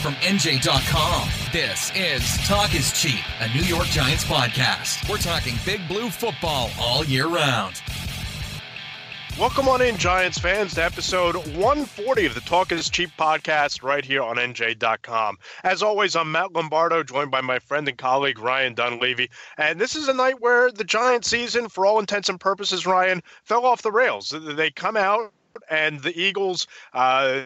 from NJ.com. This is Talk is Cheap, a New York Giants podcast. We're talking big blue football all year round. Welcome on in, Giants fans, to episode 140 of the Talk is Cheap podcast right here on NJ.com. As always, I'm Matt Lombardo, joined by my friend and colleague Ryan Dunleavy. And this is a night where the Giants season, for all intents and purposes, Ryan, fell off the rails. They come out and the Eagles uh,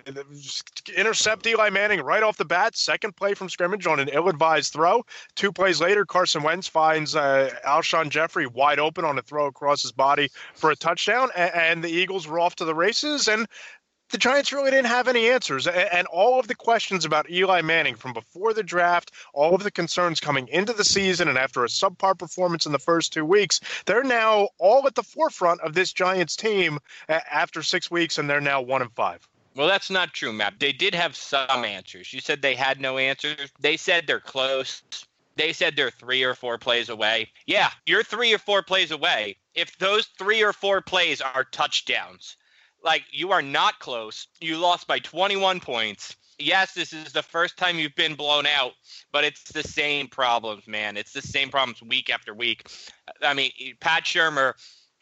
intercept Eli Manning right off the bat. Second play from scrimmage on an ill-advised throw. Two plays later, Carson Wentz finds uh, Alshon Jeffery wide open on a throw across his body for a touchdown, and, and the Eagles were off to the races. And the Giants really didn't have any answers. And all of the questions about Eli Manning from before the draft, all of the concerns coming into the season and after a subpar performance in the first two weeks, they're now all at the forefront of this Giants team after six weeks, and they're now one and five. Well, that's not true, Matt. They did have some answers. You said they had no answers. They said they're close. They said they're three or four plays away. Yeah, you're three or four plays away. If those three or four plays are touchdowns, like you are not close. You lost by 21 points. Yes, this is the first time you've been blown out, but it's the same problems, man. It's the same problems week after week. I mean, Pat Shurmur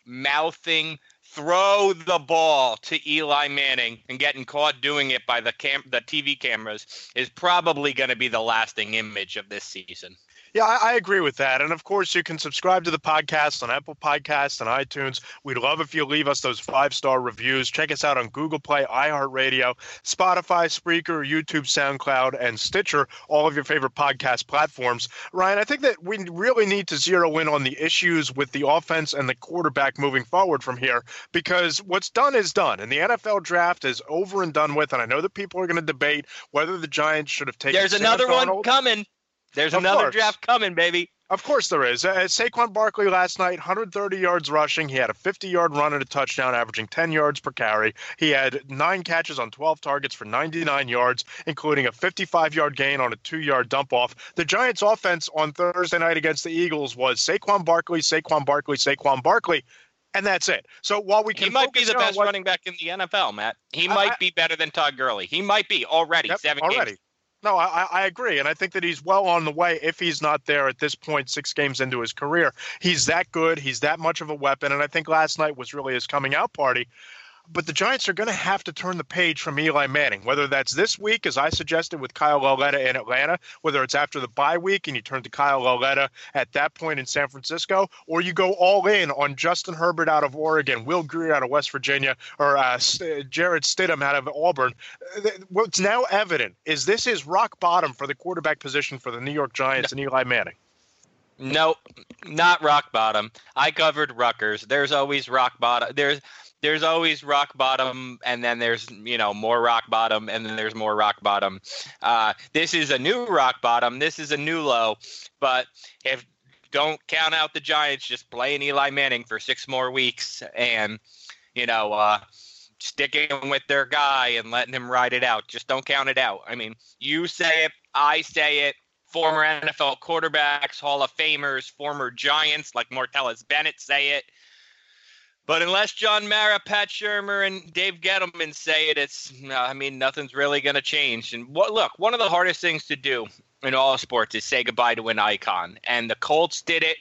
mouthing throw the ball to Eli Manning and getting caught doing it by the cam the TV cameras is probably going to be the lasting image of this season. Yeah, I, I, agree with that. And of course, you can subscribe to the podcast on Apple Podcasts and iTunes. We'd love if you leave us those five star reviews. Check us out on Google Play, iHeartRadio, Spotify, Spreaker, YouTube, SoundCloud, and Stitcher, all of your favorite podcast platforms. Ryan, I think that we really need to zero in on the issues with the offense and the quarterback moving forward from here because what's done is done. And the NFL draft is over and done with. And I know that people are going to debate whether the Giants should have taken. There's another one coming. There's of another course. draft coming, baby. Of course there is. Uh, Saquon Barkley last night, 130 yards rushing. He had a 50-yard run and a touchdown, averaging 10 yards per carry. He had nine catches on 12 targets for 99 yards, including a 55-yard gain on a two-yard dump-off. The Giants' offense on Thursday night against the Eagles was Saquon Barkley, Saquon Barkley, Saquon Barkley and that's it. So while we can, he might be the best what, running back in the NFL, Matt. He I, might be better than Todd Gurley. He might be already yep, seven already. Games. No, I, I agree. And I think that he's well on the way if he's not there at this point, six games into his career. He's that good. He's that much of a weapon. And I think last night was really his coming out party. But the Giants are going to have to turn the page from Eli Manning, whether that's this week, as I suggested with Kyle Lauletta in Atlanta, whether it's after the bye week and you turn to Kyle Lauletta at that point in San Francisco, or you go all in on Justin Herbert out of Oregon, Will Grier out of West Virginia, or uh, Jarrett Stidham out of Auburn. What's now evident is this is rock bottom for the quarterback position for the New York Giants and Eli Manning. Nope, not rock bottom. I covered Rutgers. There's always rock bottom. There's there's always rock bottom and then there's you know more rock bottom and then there's more rock bottom. Uh, this is a new rock bottom. This is a new low. But if don't count out the giants just playing eli manning for six more weeks and you know uh, sticking with their guy and letting him ride it out. Just don't count it out. I mean you say it i say it. Former nfl quarterbacks hall of famers former giants like martellus bennett say it but unless John Mara, Pat Shurmur, and Dave Gettleman say it, it's I mean nothing's really going to change. And what, look, one of the hardest things to do in all sports is say goodbye to an icon, and the Colts did it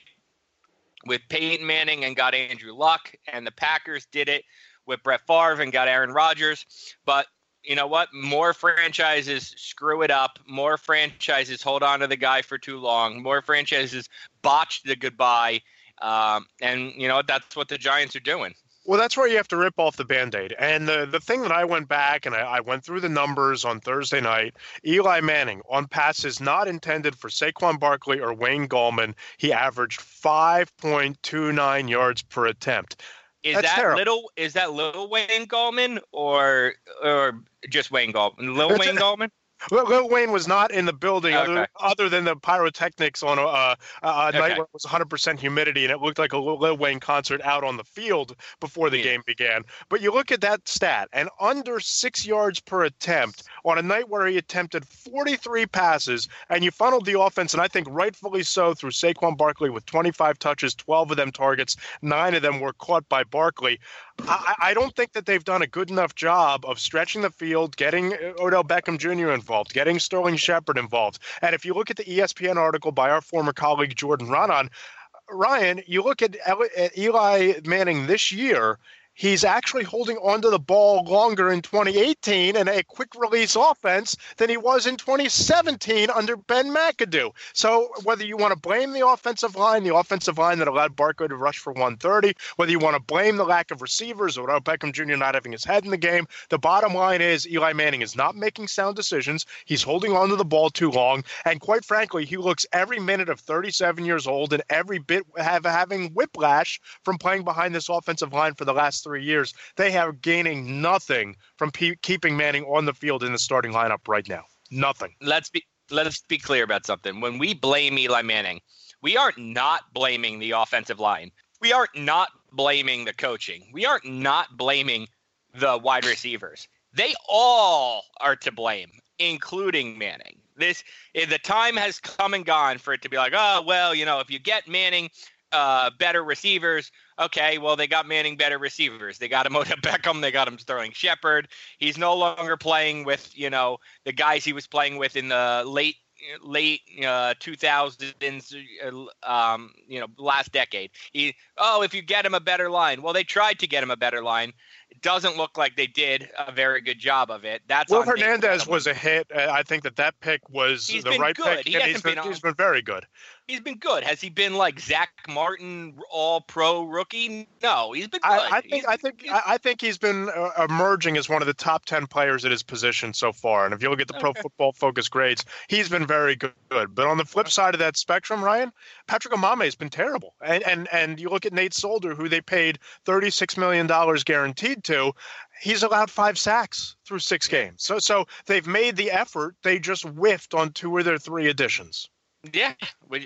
with Peyton Manning and got Andrew Luck, and the Packers did it with Brett Favre and got Aaron Rodgers. But you know what? More franchises screw it up. More franchises hold on to the guy for too long. More franchises botch the goodbye um, and you know that's what the Giants are doing. Well, that's where you have to rip off the band aid. And the, the thing that I went back and I, I, went through the numbers on Thursday night Eli Manning on passes not intended for Saquon Barkley or Wayne Gallman, he averaged 5.29 yards per attempt. Is That's that terrible. little? Is that little Wayne Gallman or or just Wayne Gallman? Little Wayne Gallman? Lil Wayne was not in the building okay. other, other, than the pyrotechnics on a, a, a okay. night where it was 100% humidity and it looked like a Lil Wayne concert out on the field before the yeah. game began. But you look at that stat, and under six yards per attempt on a night where he attempted 43 passes, and you funneled the offense, and I think rightfully so, through Saquon Barkley with 25 touches, 12 of them targets, nine of them were caught by Barkley. I, I don't think that they've done a good enough job of stretching the field, getting uh, Odell Beckham Jr. involved involved, getting Sterling Shepard involved. And if you look at the ESPN article by our former colleague Jordan Raanan, Ryan, you look at, at Eli Manning this year, he's actually holding onto the ball longer in 2018 and a quick release offense than he was in 2017 under Ben McAdoo. So whether you want to blame the offensive line, the offensive line that allowed Barkley to rush for 130, whether you want to blame the lack of receivers or Beckham Jr. not having his head in the game, the bottom line is Eli Manning is not making sound decisions. He's holding onto the ball too long, and quite frankly, he looks every minute of 37 years old and every bit have having whiplash from playing behind this offensive line for the last three years, they have gaining nothing from pe- keeping Manning on the field in the starting lineup right now. Nothing. Let's be let's be clear about something. When we blame Eli Manning, we aren't not blaming the offensive line. We aren't not blaming the coaching. We aren't not blaming the wide receivers. They all are to blame, including Manning. This eh, the time has come and gone for it to be like, oh well, you know, if you get Manning uh, better receivers, okay, well, they got Manning better receivers. They got him Odell Beckham. They got him Sterling Shepard. He's no longer playing with, you know, the guys he was playing with in the late late uh, 2000s, uh, um, you know, last decade. He, oh, if you get him a better line, well, they tried to get him a better line. It doesn't look like they did a very good job of it. That's Will Hernandez was a hit. I think that that pick was he's the right good. pick. He he's been, been, he's been very good he's been good. Has he been like Zack Martin, all pro rookie? No, he's been good. I, I think he's, I think I think he's been uh, emerging as one of the top ten players at his position so far. And if you look at the okay. Pro Football Focus grades, he's been very good. But on the flip side of that spectrum, Ryan, Patrick Omameh has been terrible. And and and you look at Nate Solder, who they paid thirty six million dollars guaranteed to. He's allowed five sacks through six games. So so they've made the effort. They just whiffed on two of their three additions. Yeah,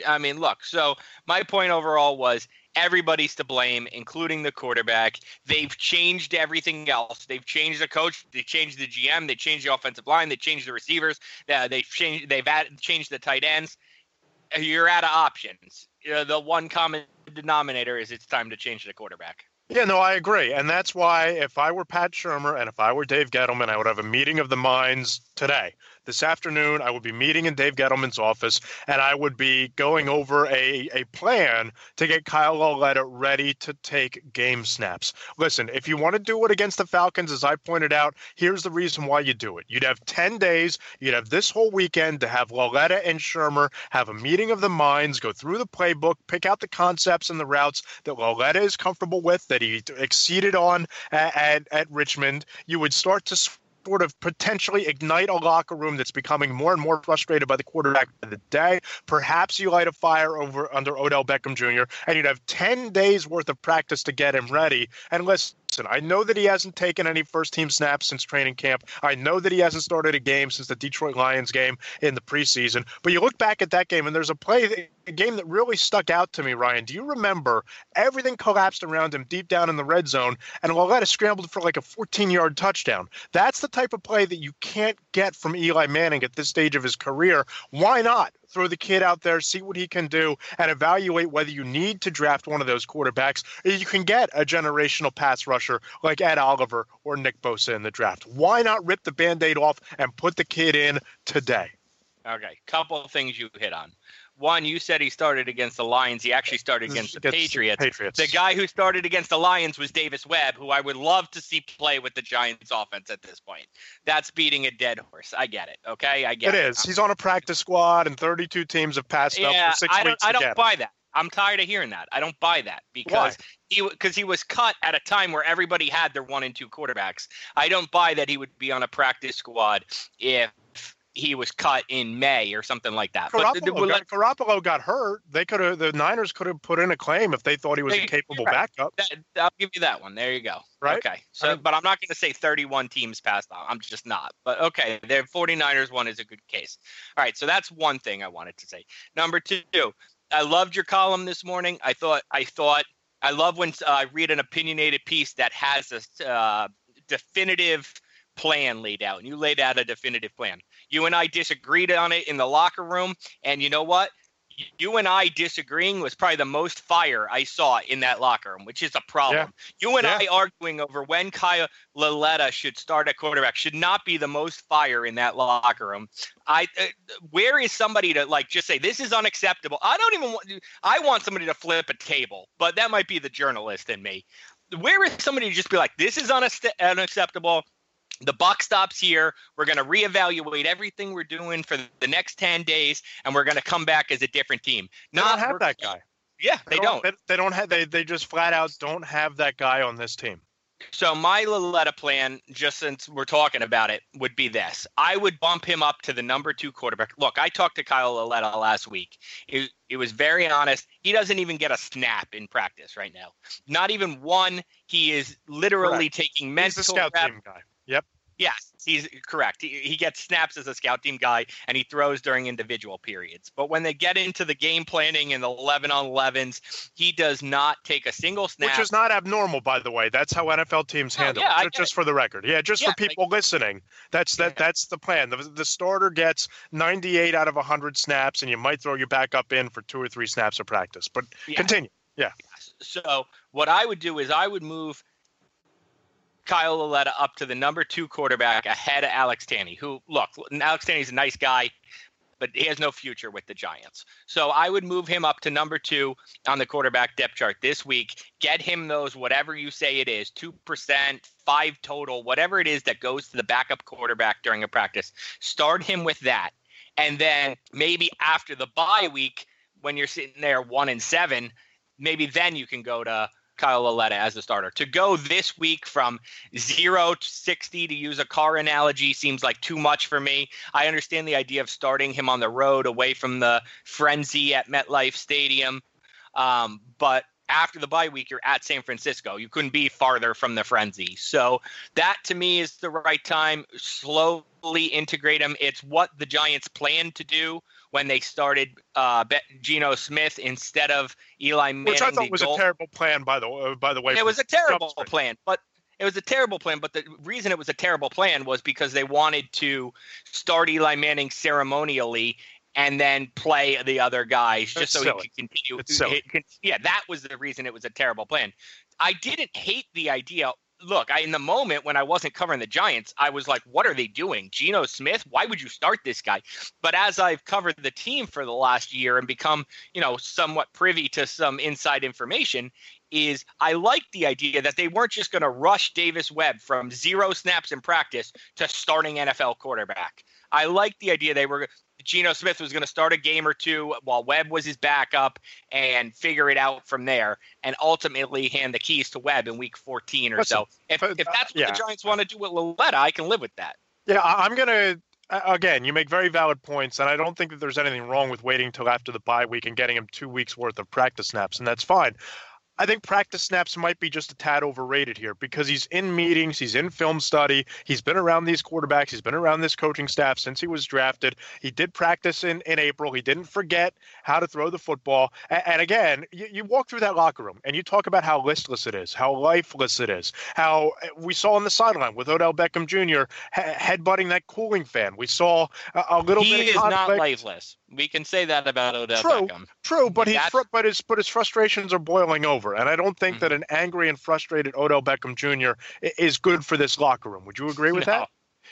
I mean, look. So my point overall was everybody's to blame, including the quarterback. They've changed everything else. They've changed the coach. They changed the GM. They changed the offensive line. They changed the receivers. Uh, they've changed. They've added, changed the tight ends. You're out of options. the one common denominator is it's time to change the quarterback. Yeah, no, I agree. And that's why if I were Pat Shurmur and if I were Dave Gettleman, I would have a meeting of the minds today this afternoon, I would be meeting in Dave Gettleman's office and I would be going over a, a plan to get Kyle Lauletta ready to take game snaps. Listen, if you want to do it against the Falcons, as I pointed out, here's the reason why you do it. You'd have 10 days, you'd have this whole weekend to have Lauletta and Shurmur have a meeting of the minds, go through the playbook, pick out the concepts and the routes that Lauletta is comfortable with, that he exceeded on at, at, at Richmond. You would start to sort of potentially ignite a locker room that's becoming more and more frustrated by the quarterback of the day. Perhaps you light a fire over under Odell Beckham Jr. and you'd have 10 days worth of practice to get him ready. And listen, I know that he hasn't taken any first team snaps since training camp. I know that he hasn't started a game since the Detroit Lions game in the preseason. But you look back at that game and there's a play, a game that really stuck out to me, Ryan. Do you remember everything collapsed around him deep down in the red zone and Lauletta scrambled for like a 14 yard touchdown? That's the type of play that you can't get from Eli Manning at this stage of his career. Why not? Throw the kid out there, see what he can do, and evaluate whether you need to draft one of those quarterbacks. You can get a generational pass rusher like Ed Oliver or Nick Bosa in the draft. Why not rip the band aid off and put the kid in today? Okay, couple of things you hit on one, you said he started against the Lions. He actually started against the Patriots. Patriots. The guy who started against the Lions was Davis Webb, who I would love to see play with the Giants offense at this point. That's beating a dead horse. I get it. Okay, I get it. It is. He's on a practice squad, and 32 teams have passed yeah, up for six I don't, weeks. I don't buy that. I'm tired of hearing that. I don't buy that because Why? he because he was cut at a time where everybody had their one and two quarterbacks. I don't buy that he would be on a practice squad if he was cut in May or something like that. Garoppolo, but, got, Garoppolo got hurt. They could have the Niners could have put in a claim if they thought he was they, a capable right. backup. That, I'll give you that one. There you go. Right. Okay. So, I mean, but I'm not going to say 31 teams passed on. I'm just not. But okay, the 49ers one is a good case. All right. So that's one thing I wanted to say. Number two, I loved your column this morning. I thought I thought I love when uh, I read an opinionated piece that has a uh, definitive plan laid out, and you laid out a definitive plan. You and I disagreed on it in the locker room, and you know what? you and I disagreeing was probably the most fire I saw in that locker room, which is a problem. Yeah. You and yeah. I arguing over when Kyle Lauletta should start at quarterback should not be the most fire in that locker room. I uh, where is somebody to like just say this is unacceptable? I don't even want I want somebody to flip a table, but that might be the journalist in me. Where is somebody to just be like this is unacceptable? The buck stops here. We're going to reevaluate everything we're doing for the next 10 days, and we're going to come back as a different team. They Not have that guy. Yeah, they, they don't. don't. They, don't have. They, they just flat out don't have that guy on this team. So my Lauletta plan, just since we're talking about it, would be this: I would bump him up to the number two quarterback. Look, I talked to Kyle Lauletta last week. It, it was very honest. He doesn't even get a snap in practice right now. Not even one. He is literally Correct. taking mental. He's scout rep. team guy. Yep. Yes, he's correct. He, he gets snaps as a scout team guy and he throws during individual periods. But when they get into the game planning and the 11 on 11s, he does not take a single snap. Which is not abnormal, by the way. That's how NFL teams handle oh, yeah, it. Just, for the record. Yeah, just yeah, for people like, listening. That's that. Yeah. That's the plan. The, the starter gets 98 out of 100 snaps and you might throw your backup in for two or three snaps of practice. But continue. Yeah. So what I would do is I would move – Kyle Lauletta up to the number two quarterback ahead of Alex Tanney, who, look, Alex Tanney's a nice guy, but he has no future with the Giants. So I would move him up to number two on the quarterback depth chart this week. Get him those, whatever you say it is, 2%, five total, whatever it is that goes to the backup quarterback during a practice. Start him with that. And then maybe after the bye week, when you're sitting there one and seven, maybe then you can go to Kyle Lauletta as a starter. To go this week from zero to 60, to use a car analogy, seems like too much for me. I understand the idea of starting him on the road away from the frenzy at MetLife Stadium. Um, but after the bye week, you're at San Francisco. You couldn't be farther from the frenzy. So that to me is the right time. Slowly integrate him. It's what the Giants plan to do when they started uh, Geno Smith instead of Eli Manning. Which I thought was goal. a terrible plan, by the uh, by the way. It was a terrible plan, but it was a terrible plan. But the reason it was a terrible plan was because they wanted to start Eli Manning ceremonially and then play the other guys just so silly. he could continue. yeah, that was the reason it was a terrible plan. I didn't hate the idea look, I in the moment when I wasn't covering the Giants, I was like, what are they doing? Geno Smith? Why would you start this guy? But as I've covered the team for the last year and become, you know, somewhat privy to some inside information, is I like the idea that they weren't just going to rush Davis Webb from zero snaps in practice to starting NFL quarterback. I like the idea they were Geno Smith was going to start a game or two while Webb was his backup and figure it out from there, and ultimately hand the keys to Webb in Week 14 or Listen, so. If, if that's what yeah. the Giants want to do with Lauletta, I can live with that. Yeah, I'm going to again, you make very valid points, and I don't think that there's anything wrong with waiting until after the bye week and getting him two weeks worth of practice snaps, and that's fine. I think practice snaps might be just a tad overrated here because he's in meetings, he's in film study, he's been around these quarterbacks, he's been around this coaching staff since he was drafted. He did practice in, in April. He didn't forget how to throw the football. And, and again, you, you, walk through that locker room and you talk about how listless it is, how lifeless it is, how eh, we saw on the sideline with Odell Beckham Jr. He- headbutting that cooling fan. We saw a, a little he bit of He is not lifeless. We can say that about Odell true, Beckham. True, but he but his but his frustrations are boiling over, and I don't think mm-hmm. that an angry and frustrated Odell Beckham Jr. is good for this locker room. Would you agree with no. that?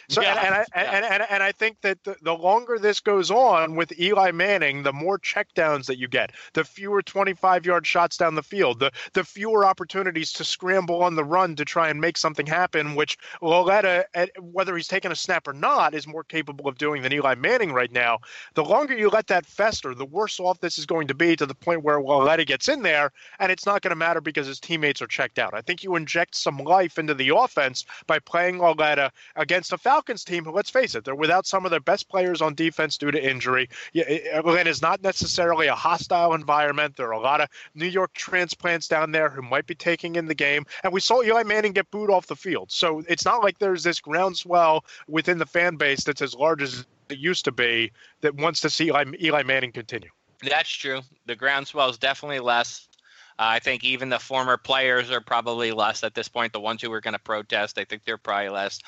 So yeah, and, and, I, yeah. and, and, and I think that the, the, longer this goes on with Eli Manning, the more checkdowns that you get, the fewer 25 yard shots down the field, the the fewer opportunities to scramble on the run to try and make something happen, which Lauletta, eh, whether he's taking a snap or not, is more capable of doing than Eli Manning right now. The longer you let that fester, the worse off this is going to be to the point where Lauletta gets in there and it's not going to matter because his teammates are checked out. I think you inject some life into the offense by playing Lauletta against a Falcons team, let's face it, they're without some of their best players on defense due to injury. It is not necessarily a hostile environment. There are a lot of New York transplants down there who might be taking in the game. And we saw Eli Manning get booed off the field. So it's not like there's this groundswell within the fan base that's as large as it used to be that wants to see Eli, Eli Manning continue. That's true. The groundswell is definitely less. Uh, I think even the former players are probably less at this point. The ones who were going to protest, I think they're probably less.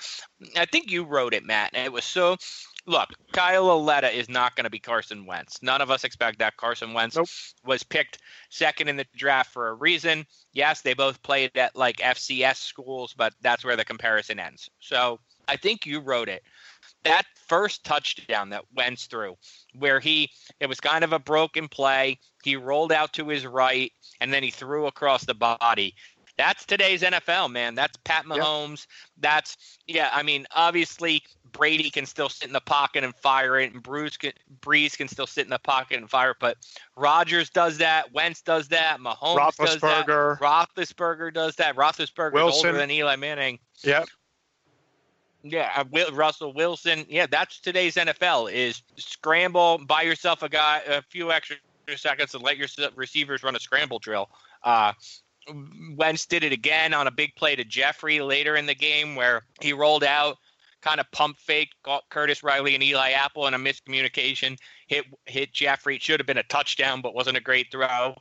I think you wrote it, Matt, and it was so look, Kyle Lauletta is not going to be Carson Wentz. None of us expect that. Carson Wentz Nope. was picked second in the draft for a reason. Yes, they both played at like FCS schools, but that's where the comparison ends. So I think you wrote it. That first touchdown that Wentz threw, where he, it was kind of a broken play. He rolled out to his right and then he threw across the body. That's today's NFL, man. That's Pat. Mahomes. That's yeah. I mean, obviously Brady can still sit in the pocket and fire it, and Bruce can, Brees can still sit in the pocket and fire it. But Rodgers does that. Wentz does that. Mahomes does that. Roethlisberger. Roethlisberger does that. Roethlisberger Wilson. older than Eli Manning. Yep. Yeah, uh, Will, Russell Wilson. Yeah, that's today's NFL is scramble, buy yourself a guy a few extra seconds and let your receivers run a scramble drill. Uh, Wentz did it again on a big play to Jeffery later in the game where he rolled out, kind of pump fake, caught Curtis Riley and Eli Apple in a miscommunication, hit hit Jeffery. It should have been a touchdown, but wasn't a great throw.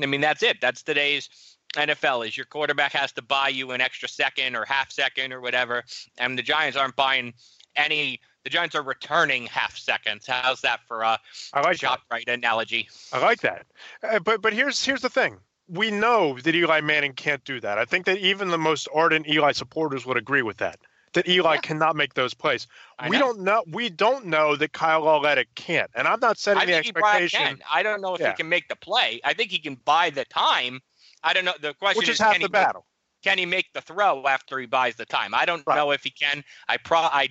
I mean, that's it. That's today's NFL is your quarterback has to buy you an extra second or half second or whatever, and the Giants aren't buying any. The Giants are returning half seconds. How's that for a I like that. right analogy? I like that. Uh, but but here's here's the thing. We know that Eli Manning can't do that. I think that even the most ardent Eli supporters would agree with that. That Eli Yeah. cannot make those plays. I we know. don't know. We don't know that Kyle Lauletta can't. And I'm not setting I the expectation. I don't know if Yeah. he can make the play. I think he can buy the time. I don't know. The question which is is, half can, the he make, battle. can he make the throw after he buys the time? I don't Right. know if he can. I pro I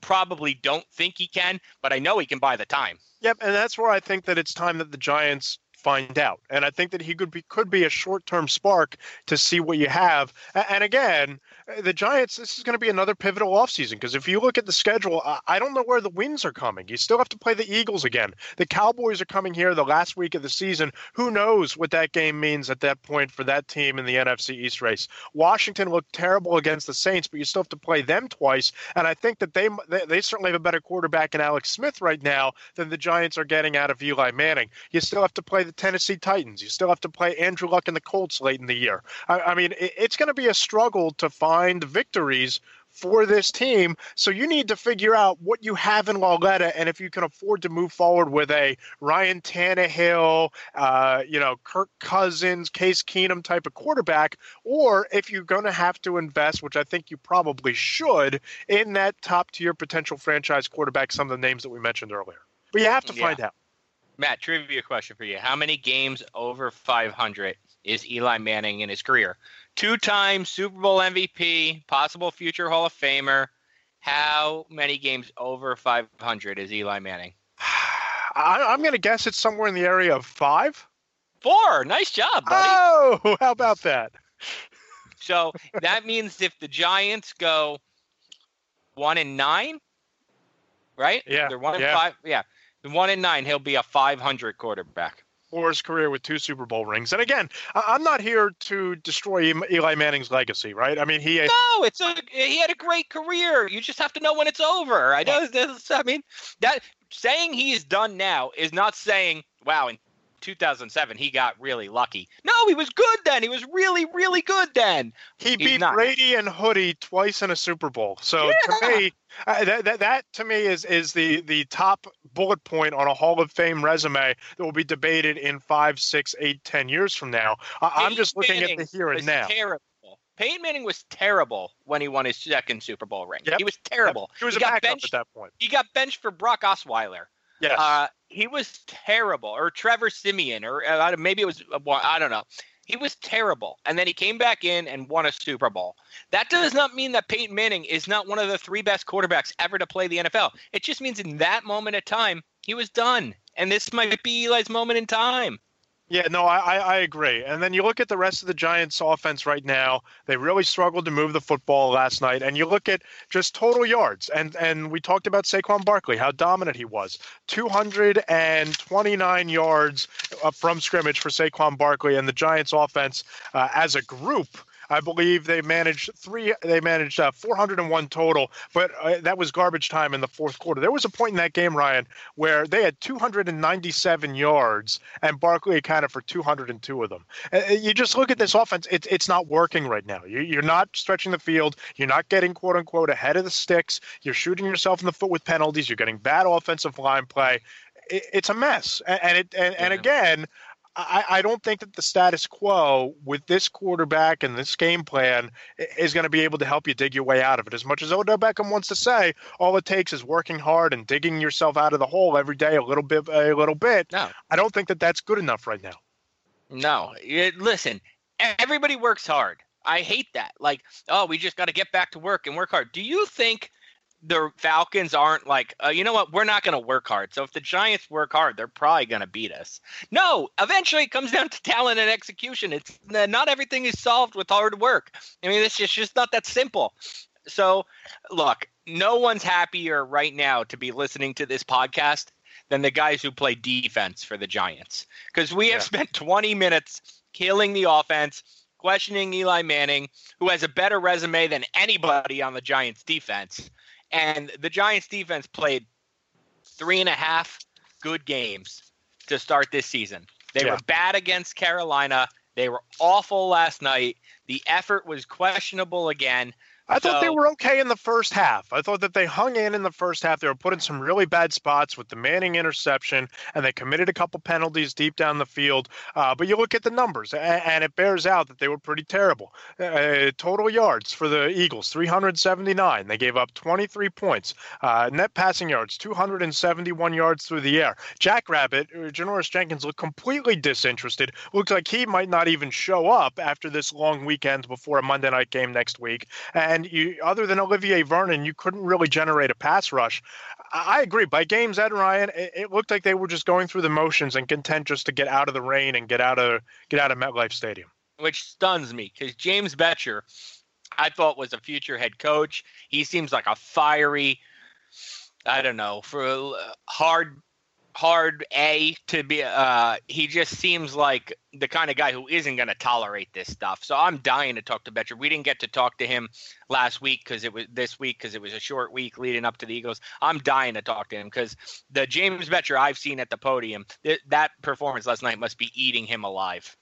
probably don't think he can, but I know he can buy the time. Yep, and that's where I think that it's time that the Giants find out. And I think that he could be could be a short-term spark to see what you have. And again, the Giants this is going to be another pivotal offseason because if you look at the schedule, I- don't know where the wins are coming. You still have to play the Eagles again. The Cowboys are coming here the last week of the season. Who knows what that game means at that point for that team in the NFC East race. Washington looked terrible against the Saints, but you still have to play them twice. And I think that they they, they certainly have a better quarterback in Alex Smith right now than the Giants are getting out of Eli Manning. You still have to play the Tennessee Titans. You still have to play Andrew Luck and the Colts late in the year. I, I mean, it, it's going to be a struggle to find victories for this team. So you need to figure out what you have in Lauletta and if you can afford to move forward with a Ryan Tannehill, uh, you know, Kirk Cousins, Case Keenum type of quarterback, or if you're going to have to invest, which I think you probably should, in that top tier potential franchise quarterback, some of the names that we mentioned earlier. But you have to Yeah. find out. Matt, trivia question for you. How many games over 500 is Eli Manning in his career? Two time Super Bowl MVP, possible future Hall of Famer. How many games over 500 is Eli Manning? I, I'm going to guess it's somewhere in the area of five. Four. Nice job, buddy. Oh, how about that? So that means if the Giants go one and nine, right? Yeah, They're one and yeah. five. Yeah. The one in nine, he'll be a 500 quarterback. for his career with two Super Bowl rings. And again, I'm not here to destroy Eli Manning's legacy, right? I mean, he No, it's a he had a great career. You just have to know when it's over. I know. This, I mean, that saying he's done now is not saying, "Wow, in 2007 he got really lucky." No, he was good then. He was really, really good then. he He's beat not. Brady and Hoodie twice in a Super Bowl. So Yeah. to me, uh, that, that that to me is is the the top bullet point on a Hall of Fame resume that will be debated in five, six, eight, ten years from now. I, I'm just looking at the here and now. Terrible. Peyton Manning was terrible when he won his second Super Bowl ring. Yep. He was terrible. He was he a got backup benched. at that point. He got benched for Brock Osweiler. Yes. Uh, he was terrible, or Trevor Siemian, or uh, maybe it was uh, one- I don't know. He was terrible, and then he came back in and won a Super Bowl. That does not mean that Peyton Manning is not one of the three best quarterbacks ever to play the NFL. It just means in that moment of time, he was done, and this might be Eli's moment in time. Yeah, no, I, I, agree. And then you look at the rest of the Giants' offense right now. They really struggled to move the football last night. And you look at just total yards. And and we talked about Saquon Barkley, how dominant he was. 229 yards uh, from scrimmage for Saquon Barkley. And the Giants' offense uh, as a group I believe they managed three. They managed uh, 401 total, but uh, that was garbage time in the fourth quarter. There was a point in that game, Ryan, where they had 297 yards, and Barkley accounted for 202 of them. Uh, uh, you just look at this offense; it's it's not working right now. You, you're not stretching the field. You're not getting quote unquote ahead of the sticks. You're shooting yourself in the foot with penalties. You're getting bad offensive line play. It, it's a mess, and, and it and, yeah. and again. I, I, don't think that the status quo with this quarterback and this game plan is going to be able to help you dig your way out of it. As much as Odell Beckham wants to say, all it takes is working hard and digging yourself out of the hole every day a little bit, a little bit. No. I don't think that that's good enough right now. No, it, listen, everybody works hard. I hate that. Like, oh, we just got to get back to work and work hard. Do you think the Falcons aren't like, uh, you know what, we're not going to work hard. So if the Giants work hard, they're probably going to beat us. No, eventually it comes down to talent and execution. It's uh, not everything is solved with hard work. I mean, it's just, just not that simple. So, look, no one's happier right now to be listening to this podcast than the guys who play defense for the Giants because we have spent 20 minutes killing the offense questioning Eli Manning, who has a better resume than anybody on the Giants defense. And the Giants defense played three and a half good games to start this season. They yeah. were bad against Carolina. They were awful last night. The effort was questionable again. I thought so, they were okay in the first half. I thought that they hung in in the first half. They were put in some really bad spots with the Manning interception, and they committed a couple penalties deep down the field. Uh, but you look at the numbers, and, and, it bears out that they were pretty terrible. Uh, total yards for the Eagles, 379. They gave up 23 points. Uh, net passing yards, 271 yards through the air. Jackrabbit, uh, Janoris Jenkins, looked completely disinterested. Looks like he might not even show up after this long weekend before a Monday night game next week. And and you other than Olivier Vernon, you couldn't really generate a pass rush. I agree. By game's end, Ryan, it, it, looked like they were just going through the motions and content just to get out of the rain and get out of get out of MetLife Stadium. Which stuns me because James Bettcher, I thought was a future head coach. He seems like a fiery, I don't know, for uh, hard hard A to be. Uh, he just seems like the kind of guy who isn't going to tolerate this stuff. So I'm dying to talk to Bettcher. We didn't get to talk to him last week because it was this week because it was a short week leading up to the Eagles. I'm dying to talk to him because the James Bettcher I've seen at the podium, th- that performance last night must be eating him alive.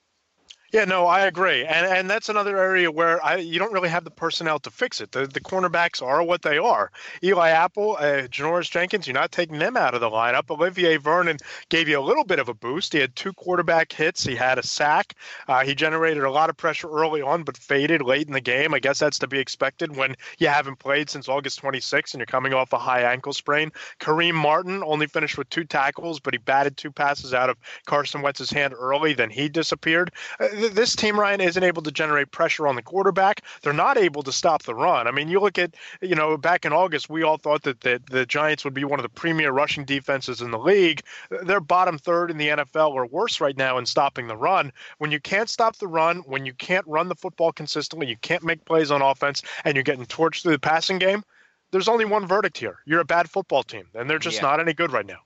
Yeah, no, I agree, and and that's another area where I, you don't really have the personnel to fix it. The the cornerbacks are what they are. Eli Apple, uh, Janoris Jenkins, you're not taking them out of the lineup. Olivier Vernon gave you a little bit of a boost. He had two quarterback hits. He had a sack. Uh, he generated a lot of pressure early on, but faded late in the game. I guess that's to be expected when you haven't played since August 26 and you're coming off a high ankle sprain. Kareem Martin only finished with two tackles, but he batted two passes out of Carson Wentz's hand early. Then he disappeared. Uh, this team, Ryan, isn't able to generate pressure on the quarterback. They're not able to stop the run. I mean, you look at, you know, back in August, we all thought that the, the Giants would be one of the premier rushing defenses in the league. They're bottom third in the NFL or worse right now in stopping the run. When you can't stop the run, when you can't run the football consistently, you can't make plays on offense, and you're getting torched through the passing game, there's only one verdict here. You're a bad football team, and they're just yeah. not any good right now.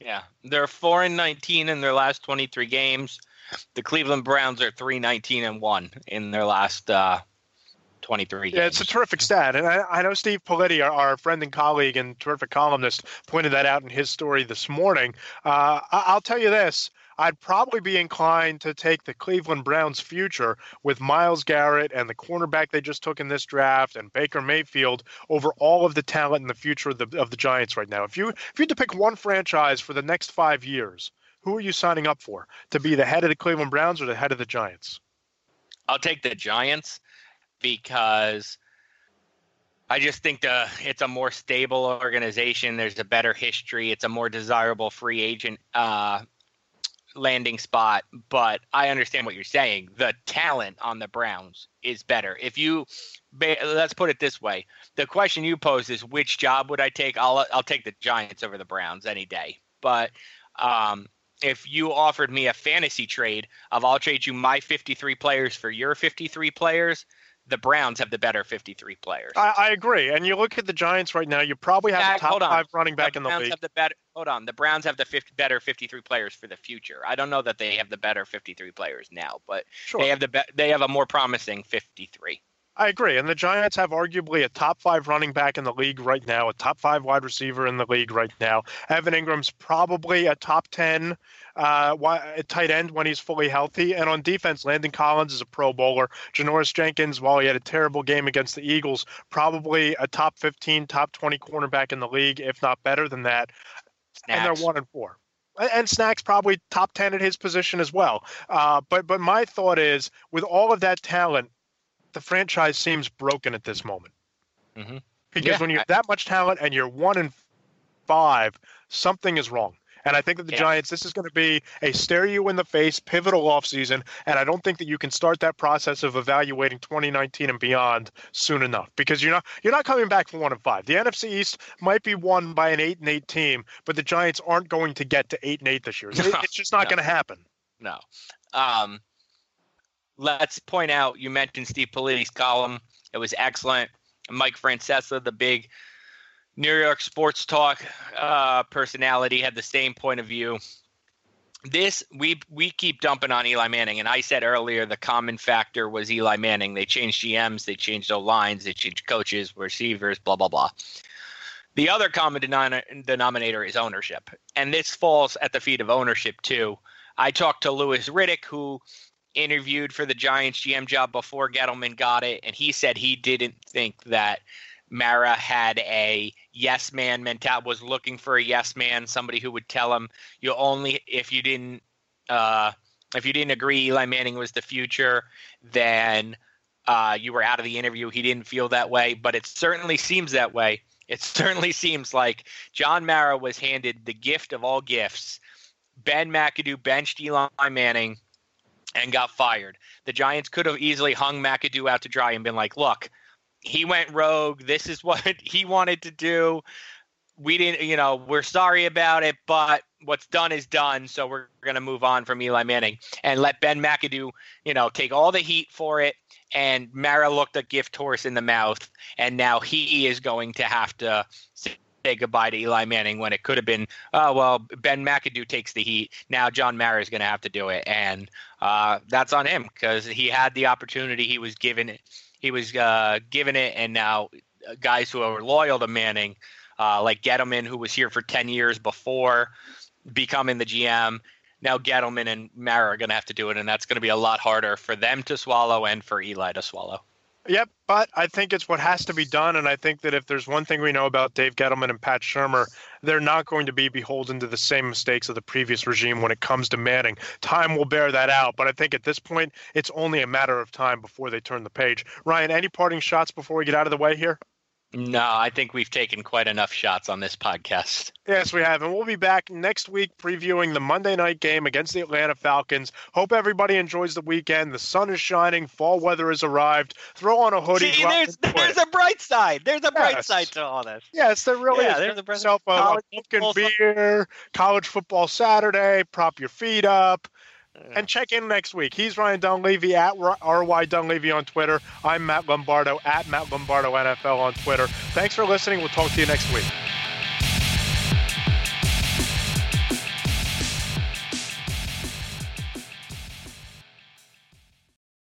Yeah, they're four and nineteen in their last twenty three games. The Cleveland Browns are three nineteen and one in their last uh, 23 Yeah, it's a terrific stat. And I, I know Steve Politi, our, our, friend and colleague and terrific columnist, pointed that out in his story this morning. Uh, I, will tell you this. I'd probably be inclined to take the Cleveland Browns future with Myles Garrett and the cornerback they just took in this draft and Baker Mayfield over all of the talent in the future of the, of the Giants right now. If you if you had to pick one franchise for the next five years, who are you signing up for to be the head of the Cleveland Browns or the head of the Giants? I'll take the Giants because I just think the it's a more stable organization. There's a better history. It's a more desirable free agent uh, landing spot. But I understand what you're saying. The talent on the Browns is better. If you let's put it this way, the question you pose is which job would I take? I'll I'll take the Giants over the Browns any day. But um, if you offered me a fantasy trade of I'll trade you my 53 players for your 53 players, the Browns have the better 53 players. I, I agree. And you look at the Giants right now, you probably have Zach, the top five running back the in the Browns league. have the better. Hold on, the Browns have the 50, better 53 players for the future. I don't know that they have the better 53 players now, but Sure. they have the be- they have a more promising 53. I agree. And the Giants have arguably a top five running back in the league right now, a top five wide receiver in the league right now. Evan Engram's probably a top 10 uh, tight end when he's fully healthy. And on defense, Landon Collins is a pro bowler. Janoris Jenkins, while he had a terrible game against the Eagles, probably a top 15, top 20 cornerback in the league, if not better than that. And they're one and four. And- Snacks probably top 10 at his position as well. Uh, but but my thought is, with all of that talent, the franchise seems broken at this moment. Mhm. Because Yeah, when you have that much talent and you're one and five, something is wrong. And I think that the Yeah. Giants, this is going to be a stare you in the face, pivotal offseason. And I don't think that you can start that process of evaluating 2019 and beyond soon enough because you're not you're not coming back from one and five. The NFC East might be won by an eight and eight team, but the Giants aren't going to get to eight and eight this year. No, it's just not no. going to happen. No. Um, let's point out you mentioned Steve Politi's column. It was excellent. Mike Francesa, the big New York sports talk uh, personality, had the same point of view. This we we keep dumping on Eli Manning, and I said earlier the common factor was Eli Manning. They changed GMs, they changed O lines, they changed coaches, receivers, blah blah blah. The other common denominator is ownership, and this falls at the feet of ownership too. I talked to Louis Riddick, who interviewed for the Giants GM job before Gettleman got it, and he said he didn't think that Mara had a yes man mentality, was looking for a yes man, somebody who would tell him you only if you didn't uh, if you didn't agree Eli Manning was the future, then uh, you were out of the interview. He didn't feel that way, but it certainly seems that way. It certainly seems like John Mara was handed the gift of all gifts. Ben McAdoo benched Eli Manning and got fired. The Giants could have easily hung McAdoo out to dry and been like, look, he went rogue. This is what he wanted to do. We didn't, you know, we're sorry about it, but what's done is done. So we're going to move on from Eli Manning and let Ben McAdoo, you know, take all the heat for it. And Mara looked a gift horse in the mouth. And now he is going to have to say goodbye to Eli Manning when it could have been, oh, well, Ben McAdoo takes the heat. Now John Mara is going to have to do it. And uh, that's on him because he had the opportunity. He was given it. He was uh, given it. And now guys who are loyal to Manning, uh, like Gettleman, who was here for 10 years before becoming the GM, now Gettleman and Mara are going to have to do it. And that's going to be a lot harder for them to swallow and for Eli to swallow. Yep, but I think it's what has to be done, and I think that if there's one thing we know about Dave Gettleman and Pat Shurmur, they're not going to be beholden to the same mistakes of the previous regime when it comes to Manning. Time will bear that out, but I think at this point, it's only a matter of time before they turn the page. Ryan, any parting shots before we get out of the way here? No, I think we've taken quite enough shots on this podcast. Yes, we have. And we'll be back next week previewing the Monday night game against the Atlanta Falcons. Hope everybody enjoys the weekend. The sun is shining. Fall weather has arrived. Throw on a hoodie. See, there's there's a bright side. There's a bright Yes. side to all this. Yes, there really Yeah, is. there's Get a present- yourself a, a pumpkin beer, college football Saturday, prop your feet up, and check in next week. He's Ryan Dunleavy at RY Dunleavy on Twitter. I'm Matt Lombardo at Matt Lombardo NFL on Twitter. Thanks for listening. We'll talk to you next week.